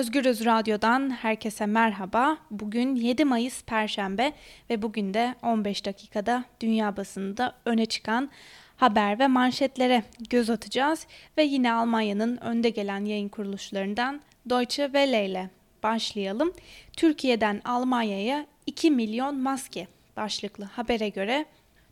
Özgürüz Radyo'dan herkese merhaba. Bugün 7 Mayıs Perşembe ve bugün de 15 dakikada dünya basınında öne çıkan haber ve manşetlere göz atacağız ve yine Almanya'nın önde gelen yayın kuruluşlarından Deutsche Welle ile başlayalım. Türkiye'den Almanya'ya 2 milyon maske başlıklı habere göre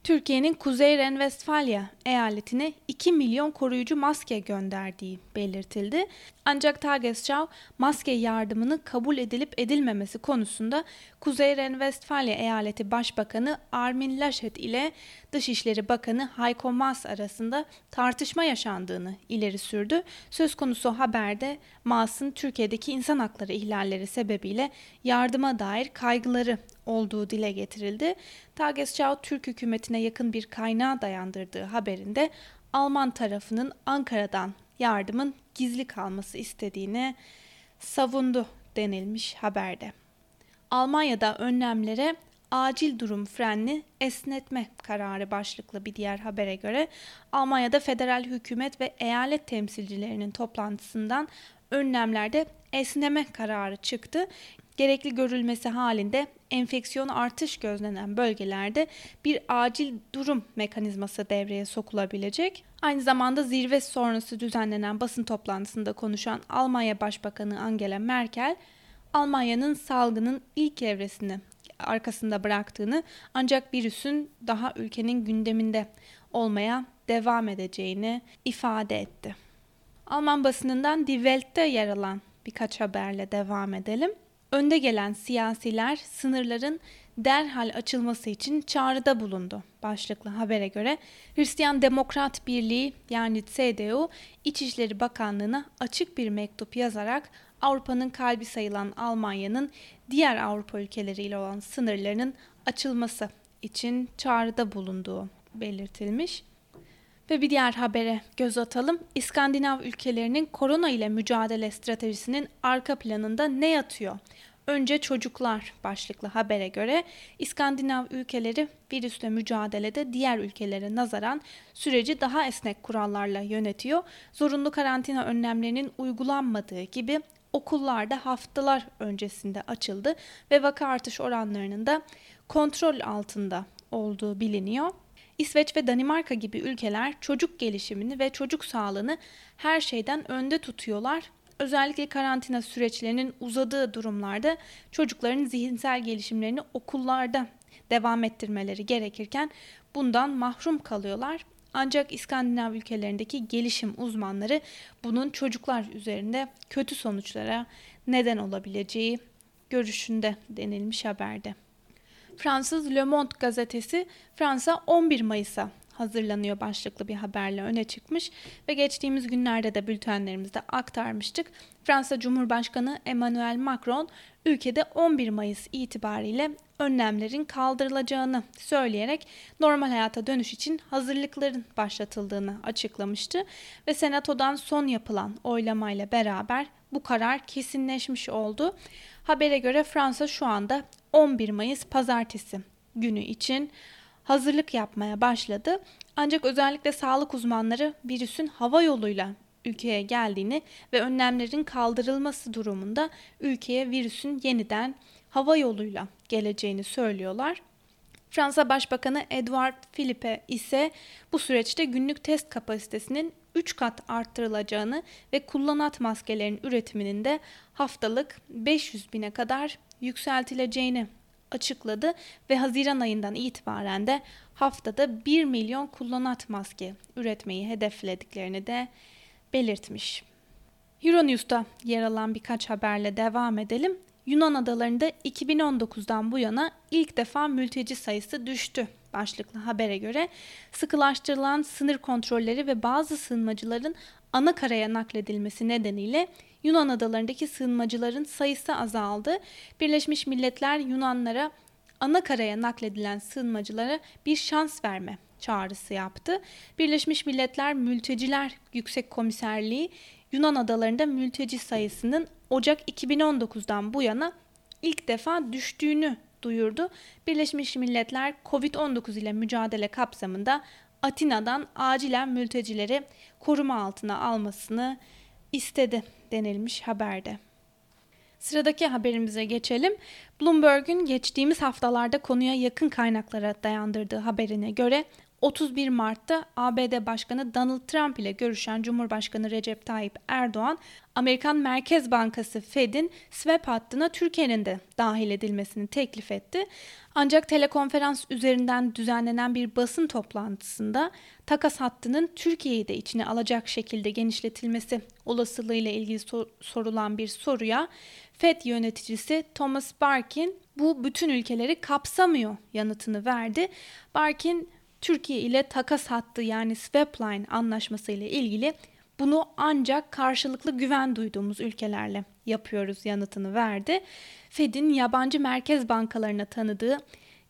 Türkiye'nin Kuzey Renvestfalya eyaletine 2 milyon koruyucu maske gönderdiği belirtildi. Ancak Tagesschau maske yardımını kabul edilip edilmemesi konusunda Kuzey Renvestfalya eyaleti başbakanı Armin Laschet ile Dışişleri Bakanı Heiko Maas arasında tartışma yaşandığını ileri sürdü. Söz konusu haberde Maas'ın Türkiye'deki insan hakları ihlalleri sebebiyle yardıma dair kaygıları olduğu dile getirildi. Tagesschau Türk hükümetine yakın bir kaynağa dayandırdığı haberinde Alman tarafının Ankara'dan yardımın gizli kalması istediğini savundu denilmiş haberde. Almanya'da önlemlere acil durum frenli esnetme kararı başlıklı bir diğer habere göre Almanya'da federal hükümet ve eyalet temsilcilerinin toplantısından önlemlerde esneme kararı çıktı. Gerekli görülmesi halinde enfeksiyon artış gözlenen bölgelerde bir acil durum mekanizması devreye sokulabilecek. Aynı zamanda zirve sonrası düzenlenen basın toplantısında konuşan Almanya Başbakanı Angela Merkel, Almanya'nın salgının ilk evresini arkasında bıraktığını ancak virüsün daha ülkenin gündeminde olmaya devam edeceğini ifade etti. Alman basınından Die Welt'te yer alan birkaç haberle devam edelim. Önde gelen siyasiler sınırların derhal açılması için çağrıda bulundu. Başlıklı habere göre Hristiyan Demokrat Birliği yani CDU İçişleri Bakanlığı'na açık bir mektup yazarak Avrupa'nın kalbi sayılan Almanya'nın diğer Avrupa ülkeleriyle olan sınırlarının açılması için çağrıda bulunduğu belirtilmiş. Ve bir diğer habere göz atalım. İskandinav ülkelerinin korona ile mücadele stratejisinin arka planında ne yatıyor? Önce çocuklar başlıklı habere göre İskandinav ülkeleri virüsle mücadelede diğer ülkelere nazaran süreci daha esnek kurallarla yönetiyor. Zorunlu karantina önlemlerinin uygulanmadığı gibi okullarda haftalar öncesinde açıldı ve vaka artış oranlarının da kontrol altında olduğu biliniyor. İsveç ve Danimarka gibi ülkeler çocuk gelişimini ve çocuk sağlığını her şeyden önde tutuyorlar. Özellikle karantina süreçlerinin uzadığı durumlarda çocukların zihinsel gelişimlerini okullarda devam ettirmeleri gerekirken bundan mahrum kalıyorlar. Ancak İskandinav ülkelerindeki gelişim uzmanları bunun çocuklar üzerinde kötü sonuçlara neden olabileceği görüşünde denilmiş haberde. Fransız Le Monde gazetesi Fransa 11 Mayıs'a hazırlanıyor başlıklı bir haberle öne çıkmış ve geçtiğimiz günlerde de bültenlerimizde aktarmıştık. Fransa Cumhurbaşkanı Emmanuel Macron ülkede 11 Mayıs itibariyle önlemlerin kaldırılacağını söyleyerek normal hayata dönüş için hazırlıkların başlatıldığını açıklamıştı ve Senato'dan son yapılan oylamayla beraber bu karar kesinleşmiş oldu. Habere göre Fransa şu anda 11 Mayıs pazartesi günü için hazırlık yapmaya başladı. Ancak özellikle sağlık uzmanları virüsün hava yoluyla ülkeye geldiğini ve önlemlerin kaldırılması durumunda ülkeye virüsün yeniden hava yoluyla geleceğini söylüyorlar. Fransa Başbakanı Edouard Philippe ise bu süreçte günlük test kapasitesinin 3 kat arttırılacağını ve kullanat maskelerin üretiminin de haftalık 500 bine kadar yükseltileceğini açıkladı ve Haziran ayından itibaren de haftada 1 milyon kullanat maske üretmeyi hedeflediklerini de belirtmiş. Euronews'ta yer alan birkaç haberle devam edelim. Yunan adalarında 2019'dan bu yana ilk defa mülteci sayısı düştü başlıklı habere göre sıkılaştırılan sınır kontrolleri ve bazı sığınmacıların ana karaya nakledilmesi nedeniyle Yunan adalarındaki sığınmacıların sayısı azaldı. Birleşmiş Milletler Yunanlara ana karaya nakledilen sığınmacılara bir şans verme çağrısı yaptı. Birleşmiş Milletler Mülteciler Yüksek Komiserliği Yunan adalarında mülteci sayısının Ocak 2019'dan bu yana ilk defa düştüğünü duyurdu. Birleşmiş Milletler COVID-19 ile mücadele kapsamında Atina'dan acilen mültecileri koruma altına almasını istedi denilmiş haberde. Sıradaki haberimize geçelim. Bloomberg'un geçtiğimiz haftalarda konuya yakın kaynaklara dayandırdığı haberine göre 31 Mart'ta ABD Başkanı Donald Trump ile görüşen Cumhurbaşkanı Recep Tayyip Erdoğan, Amerikan Merkez Bankası Fed'in swap hattına Türkiye'nin de dahil edilmesini teklif etti. Ancak telekonferans üzerinden düzenlenen bir basın toplantısında takas hattının Türkiye'yi de içine alacak şekilde genişletilmesi olasılığıyla ilgili sor- sorulan bir soruya Fed yöneticisi Thomas Barkin bu bütün ülkeleri kapsamıyor yanıtını verdi. Barkin Türkiye ile takas hattı yani swapline anlaşması ile ilgili bunu ancak karşılıklı güven duyduğumuz ülkelerle yapıyoruz yanıtını verdi. Fed'in yabancı merkez bankalarına tanıdığı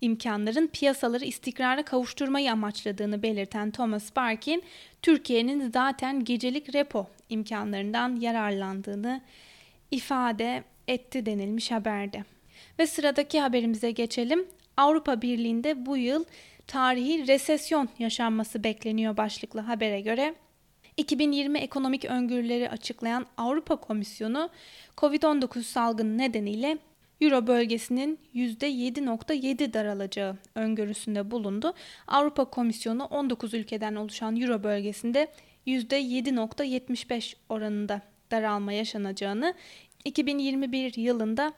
imkanların piyasaları istikrara kavuşturmayı amaçladığını belirten Thomas Barkin, Türkiye'nin zaten gecelik repo imkanlarından yararlandığını ifade etti denilmiş haberde. Ve sıradaki haberimize geçelim. Avrupa Birliği'nde bu yıl tarihi resesyon yaşanması bekleniyor başlıklı habere göre. 2020 ekonomik öngörüleri açıklayan Avrupa Komisyonu COVID-19 salgını nedeniyle Euro bölgesinin %7.7 daralacağı öngörüsünde bulundu. Avrupa Komisyonu 19 ülkeden oluşan Euro bölgesinde %7.75 oranında daralma yaşanacağını, 2021 yılında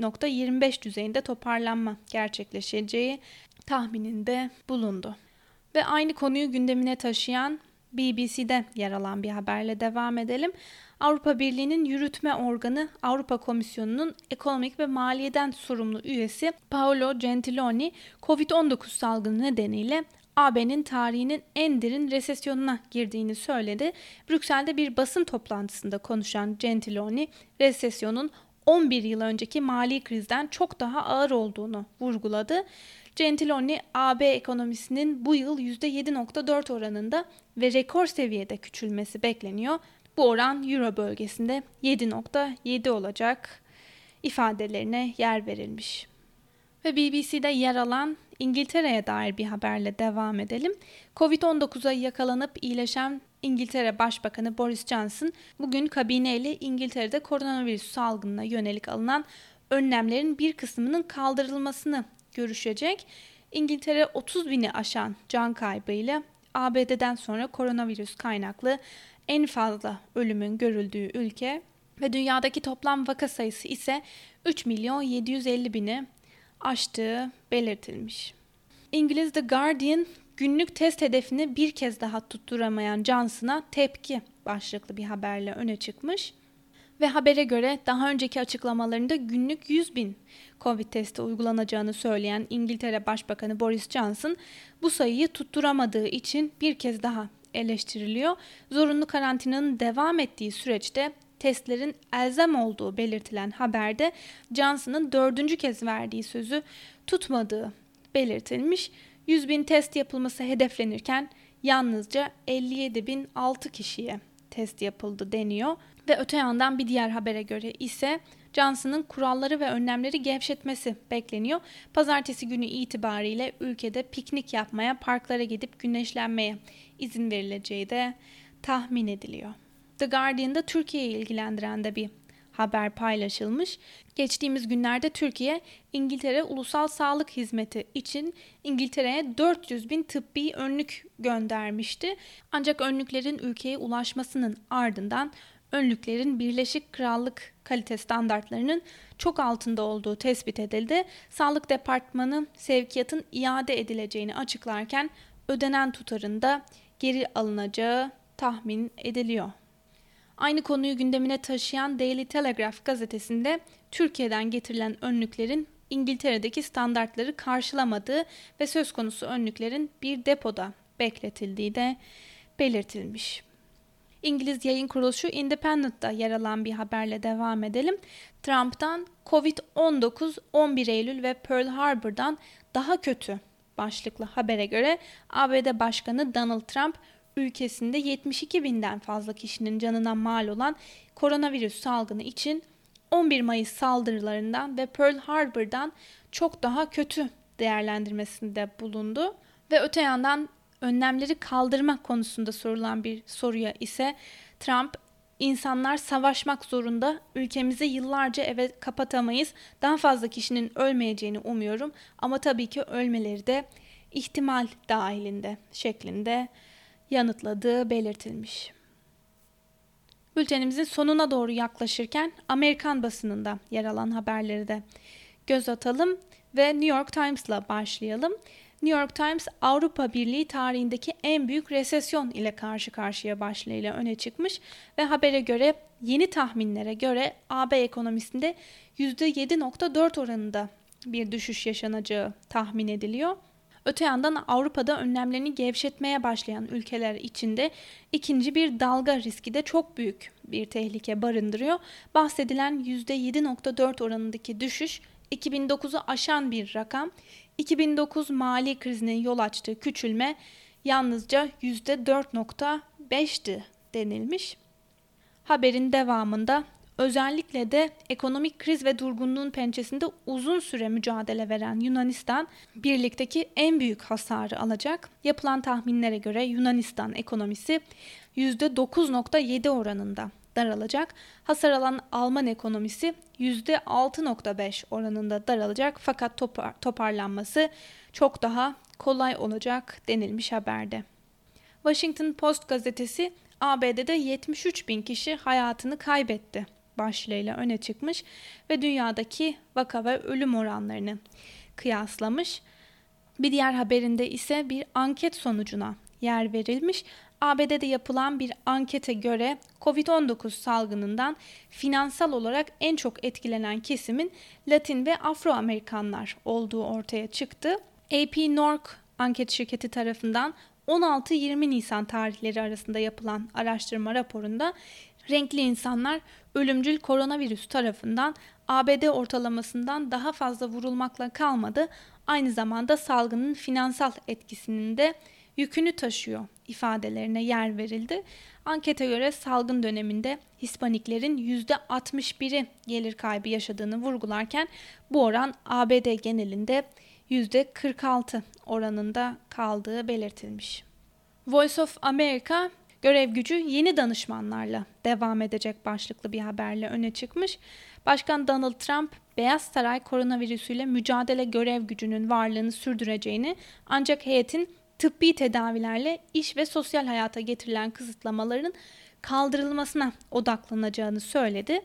%6.25 düzeyinde toparlanma gerçekleşeceği tahmininde bulundu. Ve aynı konuyu gündemine taşıyan BBC'de yer alan bir haberle devam edelim. Avrupa Birliği'nin yürütme organı Avrupa Komisyonu'nun ekonomik ve maliyeden sorumlu üyesi Paolo Gentiloni, COVID-19 salgını nedeniyle AB'nin tarihinin en derin resesyonuna girdiğini söyledi. Brüksel'de bir basın toplantısında konuşan Gentiloni, resesyonun 11 yıl önceki mali krizden çok daha ağır olduğunu vurguladı. Gentiloni, AB ekonomisinin bu yıl %7.4 oranında ve rekor seviyede küçülmesi bekleniyor. Bu oran Euro bölgesinde 7.7 olacak ifadelerine yer verilmiş. Ve BBC'de yer alan İngiltere'ye dair bir haberle devam edelim. Covid-19'a yakalanıp iyileşen İngiltere Başbakanı Boris Johnson bugün kabineyle İngiltere'de koronavirüs salgınına yönelik alınan önlemlerin bir kısmının kaldırılmasını görüşecek. İngiltere 30 bini aşan can kaybıyla ABD'den sonra koronavirüs kaynaklı en fazla ölümün görüldüğü ülke ve dünyadaki toplam vaka sayısı ise 3 milyon 750 bini aştığı belirtilmiş. İngiliz The Guardian günlük test hedefini bir kez daha tutturamayan Johnson'a tepki başlıklı bir haberle öne çıkmış. Ve habere göre daha önceki açıklamalarında günlük 100 bin Covid testi uygulanacağını söyleyen İngiltere Başbakanı Boris Johnson bu sayıyı tutturamadığı için bir kez daha eleştiriliyor. Zorunlu karantinanın devam ettiği süreçte testlerin elzem olduğu belirtilen haberde Johnson'ın dördüncü kez verdiği sözü tutmadığı belirtilmiş. 100 bin test yapılması hedeflenirken yalnızca 57 bin 6 kişiye test yapıldı deniyor. Ve öte yandan bir diğer habere göre ise Johnson'ın kuralları ve önlemleri gevşetmesi bekleniyor. Pazartesi günü itibariyle ülkede piknik yapmaya, parklara gidip güneşlenmeye izin verileceği de tahmin ediliyor. The Guardian'da Türkiye'yi ilgilendiren de bir haber paylaşılmış. Geçtiğimiz günlerde Türkiye, İngiltere Ulusal Sağlık Hizmeti için İngiltere'ye 400 bin tıbbi önlük göndermişti. Ancak önlüklerin ülkeye ulaşmasının ardından önlüklerin Birleşik Krallık kalite standartlarının çok altında olduğu tespit edildi. Sağlık Departmanı sevkiyatın iade edileceğini açıklarken ödenen tutarın da geri alınacağı tahmin ediliyor. Aynı konuyu gündemine taşıyan Daily Telegraph gazetesinde Türkiye'den getirilen önlüklerin İngiltere'deki standartları karşılamadığı ve söz konusu önlüklerin bir depoda bekletildiği de belirtilmiş. İngiliz yayın kuruluşu Independent'ta yer alan bir haberle devam edelim. Trump'tan Covid-19 11 Eylül ve Pearl Harbor'dan daha kötü başlıklı habere göre ABD Başkanı Donald Trump ülkesinde 72 binden fazla kişinin canına mal olan koronavirüs salgını için 11 Mayıs saldırılarından ve Pearl Harbor'dan çok daha kötü değerlendirmesinde bulundu ve öte yandan önlemleri kaldırma konusunda sorulan bir soruya ise Trump İnsanlar savaşmak zorunda. Ülkemizi yıllarca eve kapatamayız. Daha fazla kişinin ölmeyeceğini umuyorum. Ama tabii ki ölmeleri de ihtimal dahilinde şeklinde yanıtladığı belirtilmiş. Bültenimizin sonuna doğru yaklaşırken Amerikan basınında yer alan haberleri de göz atalım ve New York Times'la başlayalım. New York Times Avrupa Birliği tarihindeki en büyük resesyon ile karşı karşıya başlığıyla öne çıkmış ve habere göre yeni tahminlere göre AB ekonomisinde %7.4 oranında bir düşüş yaşanacağı tahmin ediliyor. Öte yandan Avrupa'da önlemlerini gevşetmeye başlayan ülkeler içinde ikinci bir dalga riski de çok büyük bir tehlike barındırıyor. Bahsedilen %7.4 oranındaki düşüş 2009'u aşan bir rakam. 2009 mali krizinin yol açtığı küçülme yalnızca %4.5'ti denilmiş. Haberin devamında özellikle de ekonomik kriz ve durgunluğun pençesinde uzun süre mücadele veren Yunanistan birlikteki en büyük hasarı alacak. Yapılan tahminlere göre Yunanistan ekonomisi %9.7 oranında daralacak. Hasar alan Alman ekonomisi %6.5 oranında daralacak fakat topar, toparlanması çok daha kolay olacak denilmiş haberde. Washington Post gazetesi ABD'de 73 bin kişi hayatını kaybetti başlığıyla öne çıkmış ve dünyadaki vaka ve ölüm oranlarını kıyaslamış. Bir diğer haberinde ise bir anket sonucuna yer verilmiş. ABD'de yapılan bir ankete göre COVID-19 salgınından finansal olarak en çok etkilenen kesimin Latin ve Afro-Amerikanlar olduğu ortaya çıktı. AP Nork anket şirketi tarafından 16-20 Nisan tarihleri arasında yapılan araştırma raporunda renkli insanlar ölümcül koronavirüs tarafından ABD ortalamasından daha fazla vurulmakla kalmadı, aynı zamanda salgının finansal etkisinin de yükünü taşıyor ifadelerine yer verildi. Ankete göre salgın döneminde Hispaniklerin %61'i gelir kaybı yaşadığını vurgularken bu oran ABD genelinde %46 oranında kaldığı belirtilmiş. Voice of America görev gücü yeni danışmanlarla devam edecek başlıklı bir haberle öne çıkmış. Başkan Donald Trump Beyaz Saray koronavirüsüyle mücadele görev gücünün varlığını sürdüreceğini ancak heyetin tıbbi tedavilerle iş ve sosyal hayata getirilen kısıtlamaların kaldırılmasına odaklanacağını söyledi.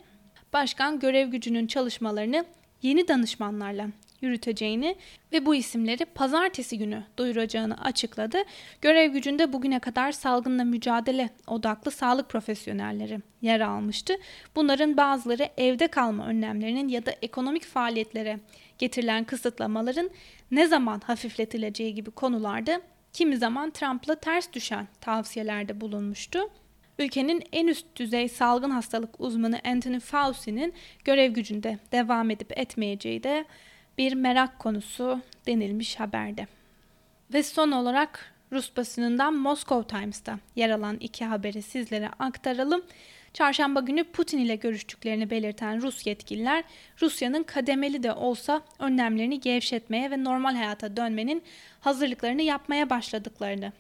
Başkan görev gücünün çalışmalarını yeni danışmanlarla yürüteceğini ve bu isimleri pazartesi günü duyuracağını açıkladı. Görev gücünde bugüne kadar salgınla mücadele odaklı sağlık profesyonelleri yer almıştı. Bunların bazıları evde kalma önlemlerinin ya da ekonomik faaliyetlere getirilen kısıtlamaların ne zaman hafifletileceği gibi konularda kimi zaman Trump'la ters düşen tavsiyelerde bulunmuştu. Ülkenin en üst düzey salgın hastalık uzmanı Anthony Fauci'nin görev gücünde devam edip etmeyeceği de bir merak konusu denilmiş haberde. Ve son olarak Rus basınından Moscow Times'ta yer alan iki haberi sizlere aktaralım. Çarşamba günü Putin ile görüştüklerini belirten Rus yetkililer, Rusya'nın kademeli de olsa önlemlerini gevşetmeye ve normal hayata dönmenin hazırlıklarını yapmaya başladıklarını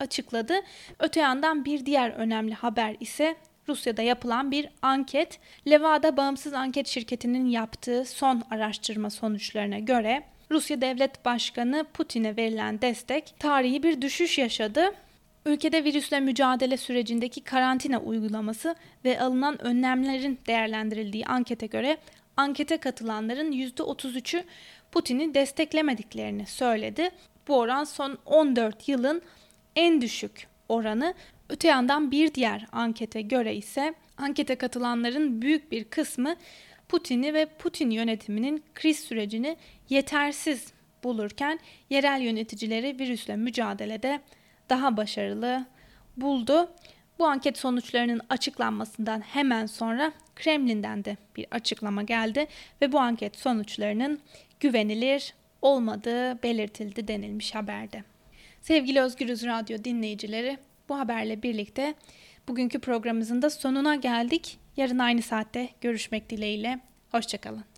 açıkladı. Öte yandan bir diğer önemli haber ise Rusya'da yapılan bir anket. Levada bağımsız anket şirketinin yaptığı son araştırma sonuçlarına göre Rusya Devlet Başkanı Putin'e verilen destek tarihi bir düşüş yaşadı. Ülkede virüsle mücadele sürecindeki karantina uygulaması ve alınan önlemlerin değerlendirildiği ankete göre ankete katılanların %33'ü Putin'i desteklemediklerini söyledi. Bu oran son 14 yılın en düşük oranı. Öte yandan bir diğer ankete göre ise ankete katılanların büyük bir kısmı Putin'i ve Putin yönetiminin kriz sürecini yetersiz bulurken yerel yöneticileri virüsle mücadelede daha başarılı buldu. Bu anket sonuçlarının açıklanmasından hemen sonra Kremlin'den de bir açıklama geldi ve bu anket sonuçlarının güvenilir olmadığı belirtildi denilmiş haberde. Sevgili Özgürüz Radyo dinleyicileri, bu haberle birlikte bugünkü programımızın da sonuna geldik. Yarın aynı saatte görüşmek dileğiyle. Hoşçakalın.